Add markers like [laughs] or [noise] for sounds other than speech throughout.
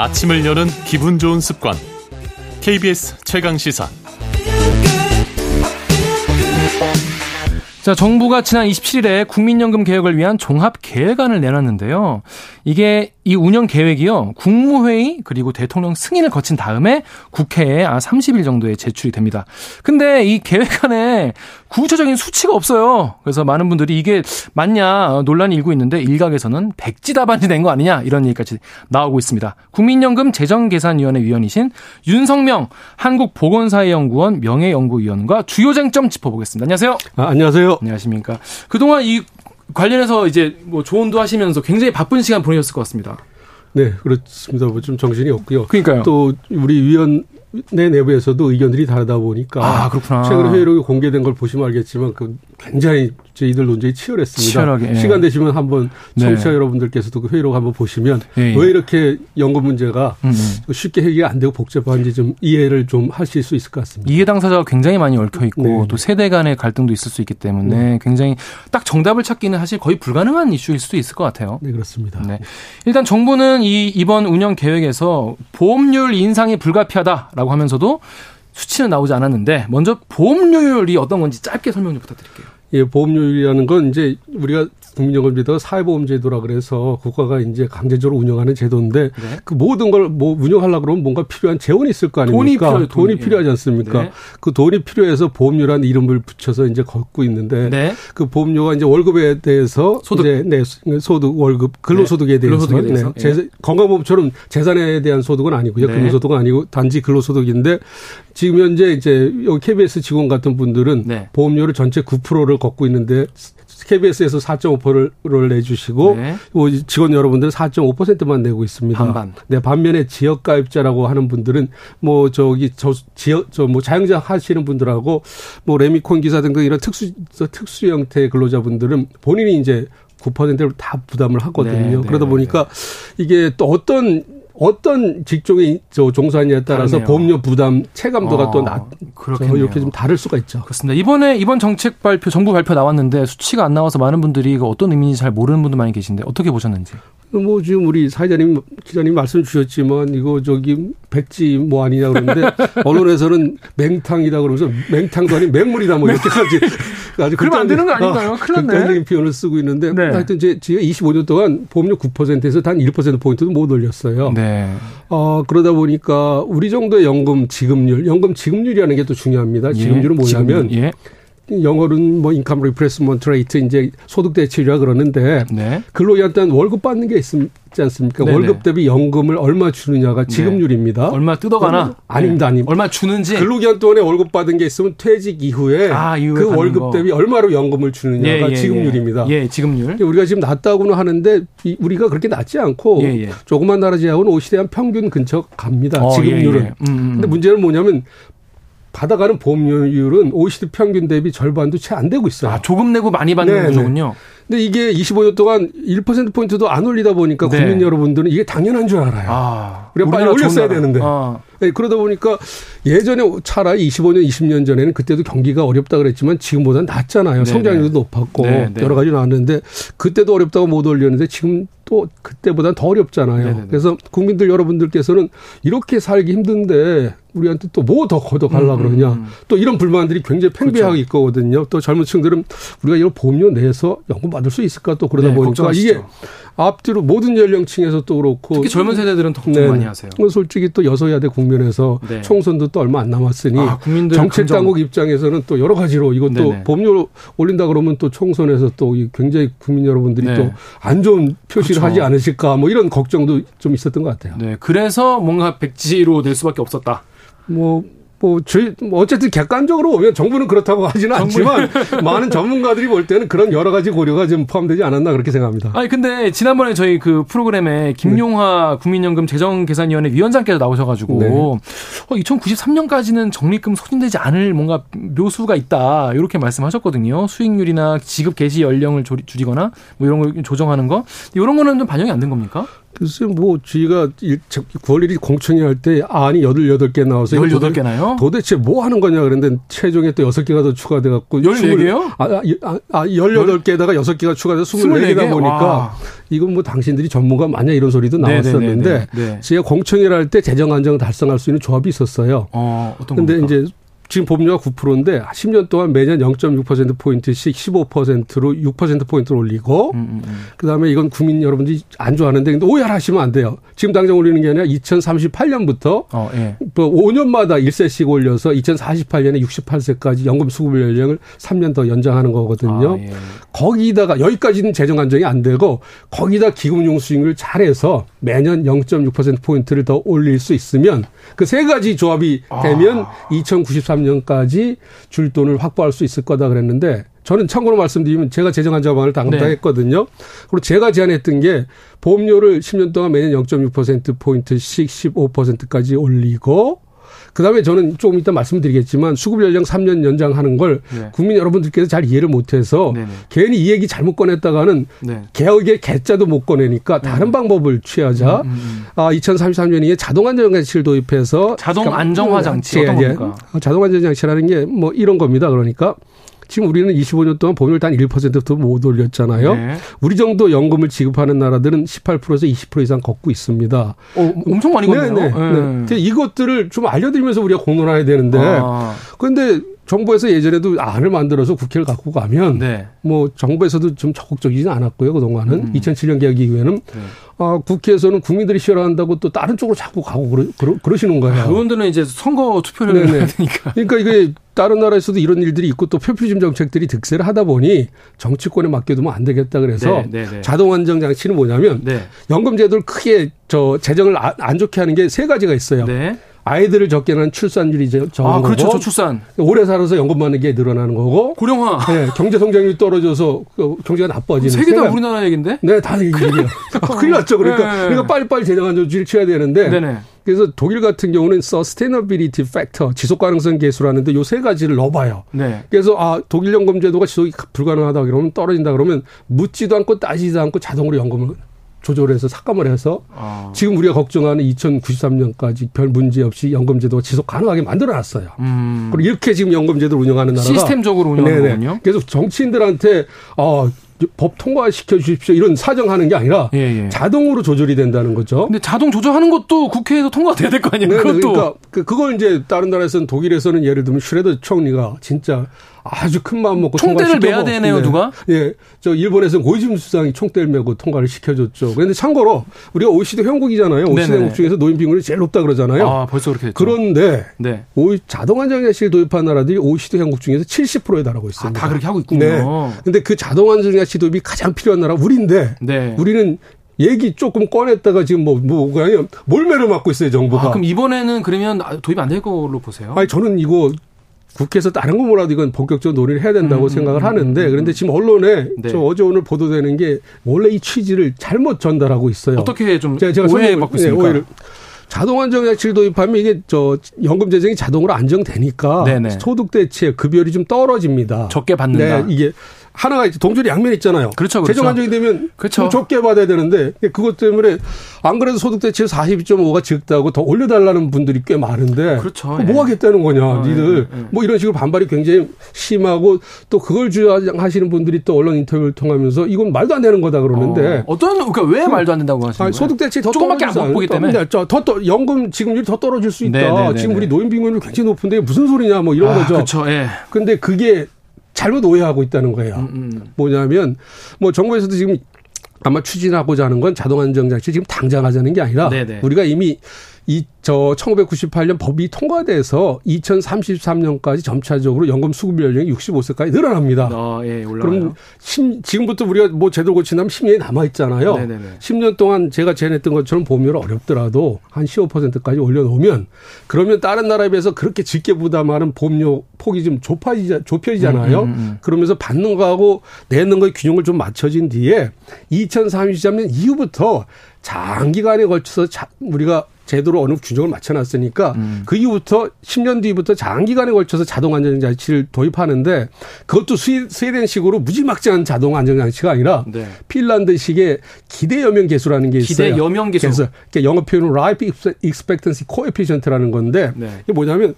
아침을 여는 기분 좋은 습관. KBS 최강 시사. 자, 정부가 지난 27일에 국민연금 개혁을 위한 종합 계획안을 내놨는데요. 이게 이 운영 계획이요. 국무회의 그리고 대통령 승인을 거친 다음에 국회에 30일 정도에 제출이 됩니다. 근데 이 계획안에 구체적인 수치가 없어요. 그래서 많은 분들이 이게 맞냐 논란이 일고 있는데 일각에서는 백지다반지 된거 아니냐 이런 얘기까지 나오고 있습니다. 국민연금 재정계산위원회 위원이신 윤성명 한국보건사회연구원 명예연구위원과 주요 쟁점 짚어보겠습니다. 안녕하세요. 아, 안녕하세요. 안녕하십니까. 그동안 이 관련해서 이제 뭐 조언도 하시면서 굉장히 바쁜 시간 보내셨을 것 같습니다. 네, 그렇습니다. 뭐 좀 정신이 없고요. 그러니까요. 또 우리 위원 내 내부에서도 의견들이 다르다 보니까 아, 그렇구나. 최근 회의록이 공개된 걸 보시면 알겠지만 그 굉장히 저희들 논쟁이 치열했습니다. 치열하게, 예. 시간 되시면 한번 네. 청취자 여러분들께서도 그 회의록 한번 보시면 예, 예. 왜 이렇게 연금 문제가 음, 음. 쉽게 해결이 안 되고 복잡한지 좀 이해를 좀 하실 수 있을 것 같습니다. 이해 당사자가 굉장히 많이 얽혀 있고 네. 또 세대 간의 갈등도 있을 수 있기 때문에 굉장히 딱 정답을 찾기는 사실 거의 불가능한 이슈일 수도 있을 것 같아요. 네, 그렇습니다. 네. 일단 정부는 이 이번 운영 계획에서 보험료율 인상이 불가피하다라고 하면서도 수치는 나오지 않았는데 먼저 보험료율이 어떤 건지 짧게 설명 좀 부탁드릴게요. 예, 보험료율이라는 건 이제 우리가 국민연금 제도가 사회보험 제도라 그래서 국가가 이제 강제적으로 운영하는 제도인데 네. 그 모든 걸 뭐 운영하려고 그러면 뭔가 필요한 재원이 있을 거 아닙니까? 돈이. 돈이 필요하지 않습니까? 네. 그 돈이 필요해서 보험료라는 이름을 붙여서 이제 걷고 있는데 네. 그 보험료가 이제 월급에 대해서 소득. 이제 네, 소득 월급 근로소득에 네, 대해서, 근로소득에 대해서. 네, 재- 건강보험처럼 재산에 대한 소득은 아니고요. 네. 근로소득은 아니고 단지 근로소득인데 지금 현재 이제 여기 KBS 직원 같은 분들은 네. 보험료를 전체 9%를 걷고 있는데 KBS에서 4.5%를 내주시고 네. 뭐 직원 여러분들은 4.5%만 내고 있습니다. 반반. 네, 반면에 지역 가입자라고 하는 분들은 뭐 저기 저 지역 저 뭐 자영장 하시는 분들하고 뭐 레미콘 기사 등등 이런 특수 특수 형태의 근로자분들은 본인이 이제 9%를 다 부담을 하거든요. 네, 네, 그러다 네, 보니까 이게 또 어떤 어떤 직종에 저 종사하냐에 따라서 다르네요. 보험료 부담 체감도가 어, 또 낮, 그렇겠네요. 이렇게 좀 다를 수가 있죠. 그렇습니다. 이번에 이번 정책 발표 정부 발표 나왔는데 수치가 안 나와서 많은 분들이 이거 어떤 의미인지 잘 모르는 분들 많이 계신데 어떻게 보셨는지. 뭐 지금 우리 사회자님 기자님 말씀 주셨지만 이거 저기 백지 뭐 아니냐 그러는데 [laughs] 언론에서는 맹탕이다 그러면서 맹탕도 아닌 맹물이다 뭐 이렇게까지 아주 그러면 안 되는 거 아닌가요? 큰일 났네. 극단적인 표현을 쓰고 있는데 네. 하여튼 제 제가 25년 동안 보험료 9%에서 단 1% 포인트도 못 올렸어요. 네. 어 그러다 보니까 우리 정도의 연금 지급률, 연금 지급률이라는 게 또 중요합니다. 지급률은 뭐냐면 지금, 예. 영어로는 뭐 income replacement rate 이제 소득 대체율이라 그러는데 네. 근로기간 동안 월급 받는 게 있지 않습니까? 네네. 월급 대비 연금을 얼마 주느냐가 지급률입니다. 얼마 뜯어가나? 얼마- 아닙니다, 네. 아닙니다. 얼마 주는지. 근로기간 동안에 월급 받은 게 있으면 퇴직 이후에 아, 이후에 그 월급 거. 대비 얼마로 연금을 주느냐가 지급률입니다. 예, 예, 지급률. 근데 우리가 지금 낮다고는 하는데 이- 우리가 그렇게 낮지 않고 예, 예. 조그만 나라 제하고는 OECD 한 평균 근처 갑니다. 어, 지급률은. 예, 예. 음, 음. 근데 문제는 뭐냐면 받아가는 보험료율은 OECD 평균 대비 절반도 채 안 되고 있어요. 아, 조금 내고 많이 받는 네, 구조군요. 근데 이게 25년 동안 1%포인트도 안 올리다 보니까 네. 국민 여러분들은 이게 당연한 줄 알아요. 아. 우리가 빨리 올렸어야 나라. 되는데. 아. 네, 그러다 보니까 예전에 차라리 25년, 20년 전에는 그때도 경기가 어렵다 그랬지만 지금보다는 낫잖아요. 네네. 성장률도 높았고 네, 네. 여러 가지 나왔는데 그때도 어렵다고 못 올렸는데 지금 또 그때보다는 더 어렵잖아요. 네네네. 그래서 국민들 여러분들께서는 이렇게 살기 힘든데 우리한테 또 뭐 더 걷어가려 음, 그러냐. 음. 또 이런 불만들이 굉장히 팽배하게 있거든요. 또 젊은 층들은 우리가 이런 보험료 내서 연금 받을 수 있을까 또 그러다 네, 보니까 걱정하시죠. 이게 앞뒤로 모든 연령층에서 또 그렇고 특히 젊은 세대들은 더 걱정 네. 많이 하세요. 뭐 솔직히 또 여서야대 국면에서 네. 총선도 또 얼마 안 남았으니 아, 국민들 정책. 당국 입장에서는 또 여러 가지로 이것도 네네. 보험료 올린다 그러면 또 총선에서 또이 굉장히 국민 여러분들이 네. 또안 좋은 표시를 그렇죠. 하지 않으실까 뭐 이런 걱정도 좀 있었던 것 같아요. 네. 그래서 뭔가 백지로 낼 수밖에 없었다. 뭐, 뭐, 저희, 뭐 어쨌든 객관적으로 보면 정부는 그렇다고 하지는 않지만 [laughs] 많은 전문가들이 볼 때는 그런 여러 가지 고려가 좀 포함되지 않았나 그렇게 생각합니다. 아니 근데 지난번에 저희 그 프로그램에 김용화 국민연금 재정계산위원회 위원장께서 나오셔가지고 네. 어, 2093년까지는 적립금 소진되지 않을 뭔가 묘수가 있다 이렇게 말씀하셨거든요. 수익률이나 지급 개시 연령을 줄이거나 뭐 이런 걸 조정하는 거 이런 거는 좀 반영이 안 된 겁니까? 글쎄, 뭐, 저희가 9월 1일 공청회 할 때 안이 18개 나와서. 18개 나요? 도대체 뭐 하는 거냐 그랬는데 최종에 또 6개가 더 추가돼갖고. 14개요? 아, 아, 아 18개에다가 6개가 추가돼서 24개다 24개? 보니까 와. 이건 뭐 당신들이 전문가 맞냐 이런 소리도 나왔었는데. 네. 제가 공청회를 할 때 재정 안정 달성할 수 있는 조합이 있었어요. 어, 어떤 근데 겁니까? 이제 지금 보험료가 9%인데 10년 동안 매년 0.6%포인트씩 15%로 6%포인트를 올리고 음, 음, 음. 그다음에 이건 국민 여러분들이 안 좋아하는데 근데 오해를 하시면 안 돼요. 지금 당장 올리는 게 아니라 2038년부터 어, 예. 5년마다 뭐 1세씩 올려서 2048년에 68세까지 연금 수급 연령을 3년 더 연장하는 거거든요. 아, 예. 거기다가 여기까지는 재정 안정이 안 되고 거기다 기금융 수익을 잘해서 매년 0.6%포인트를 더 올릴 수 있으면 그 세 가지 조합이 되면 아. 2093 2023년까지 줄 돈을 확보할 수 있을 거다 그랬는데 저는 참고로 말씀드리면 제가 재정안정방을 당당했거든요. 네. 그리고 제가 제안했던 게 보험료를 10년 동안 매년 0.6% 포인트씩 15%까지 올리고 그다음에 저는 조금 이따 말씀드리겠지만 수급 연령 3년 연장하는 걸 네. 국민 여러분들께서 잘 이해를 못해서 네네. 괜히 이 얘기 잘못 꺼냈다가는 네. 개혁의 개자도 못 꺼내니까 다른 네. 방법을 취하자. 음, 음, 음. 아 2033년에 자동 안전 장치를 도입해서 자동 안정화 장치 어떤 겁니까? 자동 안전 장치라는 게 뭐 이런 겁니다. 그러니까 지금 우리는 25년 동안 보험료를 단 1%도 못 올렸잖아요. 네. 우리 정도 연금을 지급하는 나라들은 18%에서 20% 이상 걷고 있습니다. 어, 엄청 많이 걷네요. 네, 네. 네. 이것들을 좀 알려드리면서 우리가 공론화해야 되는데 아. 그런데 정부에서 예전에도 안을 만들어서 국회를 갖고 가면 네. 뭐 정부에서도 좀 적극적이지는 않았고요 그동안은 음. 2007년 개혁 이후에는 네. 아, 국회에서는 국민들이 싫어한다고 또 다른 쪽으로 자꾸 가고 그러, 그러, 그러시는 거예요. 의원들은 이제 선거 투표를 해야 되니까. 그러니까 이게 다른 나라에서도 이런 일들이 있고 또 표피즘 정책들이 득세를 하다 보니 정치권에 맡겨두면 안 되겠다 그래서 네, 네, 네. 자동 안정 장치는 뭐냐면 네. 연금 제도를 크게 저 재정을 아, 안 좋게 하는 게 세 가지가 있어요. 네. 아이들을 적게 낳는 출산율이 적은 아, 그렇죠. 거고. 저출산. 오래 살아서 연금 받는 게 늘어나는 거고. 고령화. 네, 경제 성장률이 떨어져서 그 경제가 나빠지는. 세계 다 우리나라 얘기인데? 네, 다 얘기예요. 아, [laughs] 큰일 났죠. 그러니까, 네. 그러니까 빨리빨리 재정안 조치를 취해야 되는데. 네네. 그래서 독일 같은 경우는 sustainability factor 지속 가능성 계수라는데 요 세 가지를 넣어봐요. 네. 그래서 아 독일 연금 제도가 지속이 불가능하다 그러면 떨어진다 그러면 묻지도 않고 따지지도 않고 자동으로 연금을 조절해서 삭감을 해서 아. 지금 우리가 걱정하는 2093년까지 별 문제 없이 연금제도가 지속 가능하게 만들어놨어요. 음. 그리고 이렇게 지금 연금제도를 운영하는 나라가 시스템적으로 운영하는 거군요. 그래서 정치인들한테 어, 법 통과시켜 주십시오 이런 사정하는 게 아니라 예, 예. 자동으로 조절이 된다는 거죠. 근데 자동 조절하는 것도 국회에서 통과가 돼야 될 거 아니에요. 네, 그것도. 그러니까 그, 그걸 이제 다른 나라에서는 독일에서는 예를 들면 슈레더 총리가 진짜 아주 큰 마음 먹고 총대를 매야 되네요, 네. 누가? 예. 저 일본에서는 고이즈미 수상이 총대를 메고 통과를 시켜줬죠. 그런데 참고로 우리가 OECD 회원국이잖아요. OECD 회원국 중에서 노인 빈곤이 제일 높다 그러잖아요. 아, 벌써 그렇게 됐죠. 그런데 네. 자동 안정장치를 도입한 나라들이 OECD 회원국 중에서 70%에 달하고 있습니다. 아, 다 그렇게 하고 있군요. 네. 근데 그 자동 안정장 치 도입이 가장 필요한 나라 우리인데 네. 우리는 얘기 조금 꺼냈다가 지금 뭐, 뭐가 아니라 몰매를 맞고 있어요, 정부가. 아, 그럼 이번에는 그러면 도입 안 될 걸로 보세요? 아니, 저는 이거 국회에서 다른 거 뭐라도 이건 본격적으로 논의를 해야 된다고 음, 생각을 음, 하는데 음, 그런데 지금 언론에 네. 저 어제 오늘 보도되는 게 원래 이 취지를 잘못 전달하고 있어요. 어떻게 좀 제가, 제가 오해받고 네, 있습니까? 네, 자동 안정장치를 도입하면 이게 저 연금 재정이 자동으로 안정되니까 네네. 소득 대체 급여율이 좀 떨어집니다. 적게 받는다. 네, 이게 하나가 이제 동전이 양면 있잖아요. 그렇죠, 그렇죠. 재정 안정이 되면 그렇죠. 적게 받아야 되는데 그것 때문에 안 그래도 소득 대체 42.5가 적다고 더 올려달라는 분들이 꽤 많은데 그렇죠. 뭐 예. 하겠다는 거냐, 어, 니들 예, 예. 뭐 이런 식으로 반발이 굉장히 심하고 또 그걸 주장하시는 분들이 또 언론 인터뷰를 통하면서 이건 말도 안 되는 거다 그러는데 어, 떤 그러니까 왜 말도 안 된다고 하시는 거예요? 소득 대체 더 조금밖에 안 보기 때문에 더, 더 연금 지급률이 더 떨어질 수 있다. 네네네네. 네, 네, 지금 네. 우리 노인 빈곤율 굉장히 높은데 무슨 소리냐 뭐 이런 아, 거죠. 그렇죠. 예. 근데 그게 잘못 오해하고 있다는 거예요. 음, 음. 뭐냐면 뭐 정부에서도 지금 아마 추진하고자 하는 건 자동 안정 장치 지금 당장 하자는 게 아니라 네네. 우리가 이미 이 저 1998년 법이 통과돼서 2033년까지 점차적으로 연금 수급 연령이 65세까지 늘어납니다. 아, 예, 그럼 10, 지금부터 우리가 뭐 제대로 고친다면 10년이 남아 있잖아요. 네네네. 10년 동안 제가 제안했던 것처럼 보험료를 어렵더라도 한 15%까지 올려놓으면 그러면 다른 나라에 비해서 그렇게 적게 부담하는 보험료 폭이 좀 좁아지자, 좁혀지잖아요. 음, 음, 음. 그러면서 받는 거하고 내는 거의 균형을 좀 맞춰진 뒤에 2033년 이후부터 장기간에 걸쳐서 자, 우리가 제도로 어느 규정을 맞춰놨으니까 음. 그 이후부터 10년 뒤부터 장기간에 걸쳐서 자동 안전장치를 도입하는데 그것도 스웨, 스웨덴 식으로 무지막지한 자동 안전장치가 아니라 네. 핀란드식의 기대 여명 계수라는 게 있어요. 기대 여명 계수. 그래서 영어 표현으로 life expectancy coefficient라는 건데 네. 이게 뭐냐면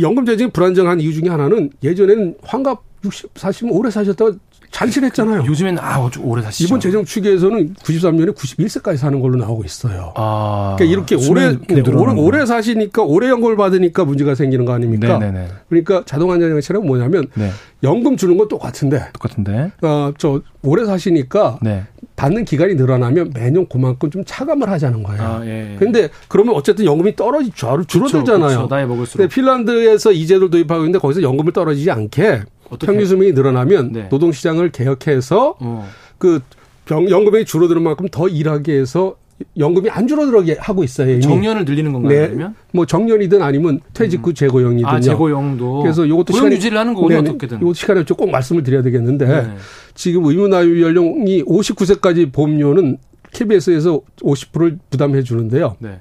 연금 재정이 불안정한 이유 중에 하나는 예전에는 환갑 60, 40 오래 사셨다가 잔신했잖아요. 요즘엔 아 오래 사시죠. 이번 재정 추계에서는 93년에 91세까지 사는 걸로 나오고 있어요. 아, 그러니까 이렇게 오래 네, 오래, 오래 사시니까 오래 연금을 받으니까 문제가 생기는 거 아닙니까? 네네네. 그러니까 자동 안전장치는 뭐냐면 네. 연금 주는 건 똑같은데. 똑같은데. 어저 오래 사시니까 네. 받는 기간이 늘어나면 매년 그만큼 좀 차감을 하자는 거예요. 아, 예, 예. 근데 그러면 어쨌든 연금이 떨어지 줄어들잖아요. 나이 먹을수록. 근데 핀란드에서 이 제도를 도입하고 있는데 거기서 연금을 떨어지지 않게 평균 수명이 늘어나면 네. 노동 시장을 개혁해서 어. 그 병, 연금이 줄어드는 만큼 더 일하게 해서 연금이 안 줄어들게 하고 있어요. 이미. 정년을 늘리는 건가요? 네. 그러면? 뭐 정년이든 아니면 퇴직 후 음. 재고용이든 아, 재고용도. 그래서 요것도 시간 유지를 하는 거군요. 네, 어떻게든. 요 시간에 좀 꼭 말씀을 드려야 되겠는데 네. 지금 의무나유 연령이 59세까지 보험료는 KBS에서 50%를 부담해 주는데요. 네.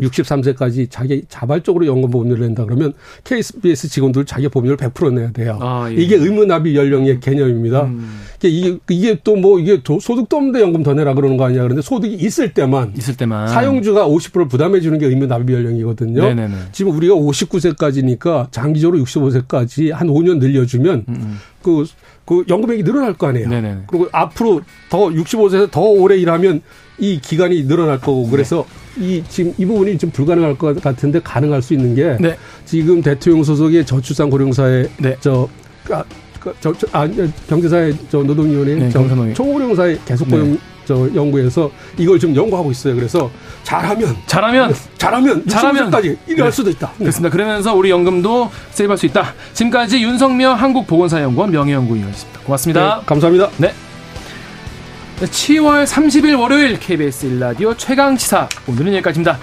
63세까지 자기 자발적으로 연금 보험료를 낸다 그러면 KBS 직원들 자기 보험료를 100% 내야 돼요. 아, 예. 이게 의무납입 연령의 개념입니다. 음. 이게 이게 또 뭐 이게 소득도 없는데 연금 더 내라 그러는 거 아니야. 그런데 소득이 있을 때만 있을 때만 사용주가 50% 부담해 주는 게 의무납입 연령이거든요. 네네네. 지금 우리가 59세까지니까 장기적으로 65세까지 한 5년 늘려주면 음. 음. 그, 그 연금액이 늘어날 거 아니에요. 네네네. 그리고 앞으로 더 65세에서 더 오래 일하면 이 기간이 늘어날 거고 그래서 네. 이 지금 이 부분이 좀 불가능할 것 같은데 가능할 수 있는 게 네. 지금 대통령 소속의 저출산 고령사의 네. 저 아, 그, 저, 저, 아, 경제사의 저 노동위원회 네, 초고령사의 계속 고용 네. 저 연구에서 이걸 좀 연구하고 있어요. 그래서 잘하면 잘하면 잘하면 잘하면까지 일할 네. 수도 있다. 네. 그렇습니다. 그러면서 우리 연금도 세이브할 수 있다. 지금까지 윤성명 한국보건사연구원 명예연구위원이었습니다. 고맙습니다. 네, 감사합니다. 네. 10월 30일 월요일 KBS 1라디오 최강치사 오늘은 여기까지입니다.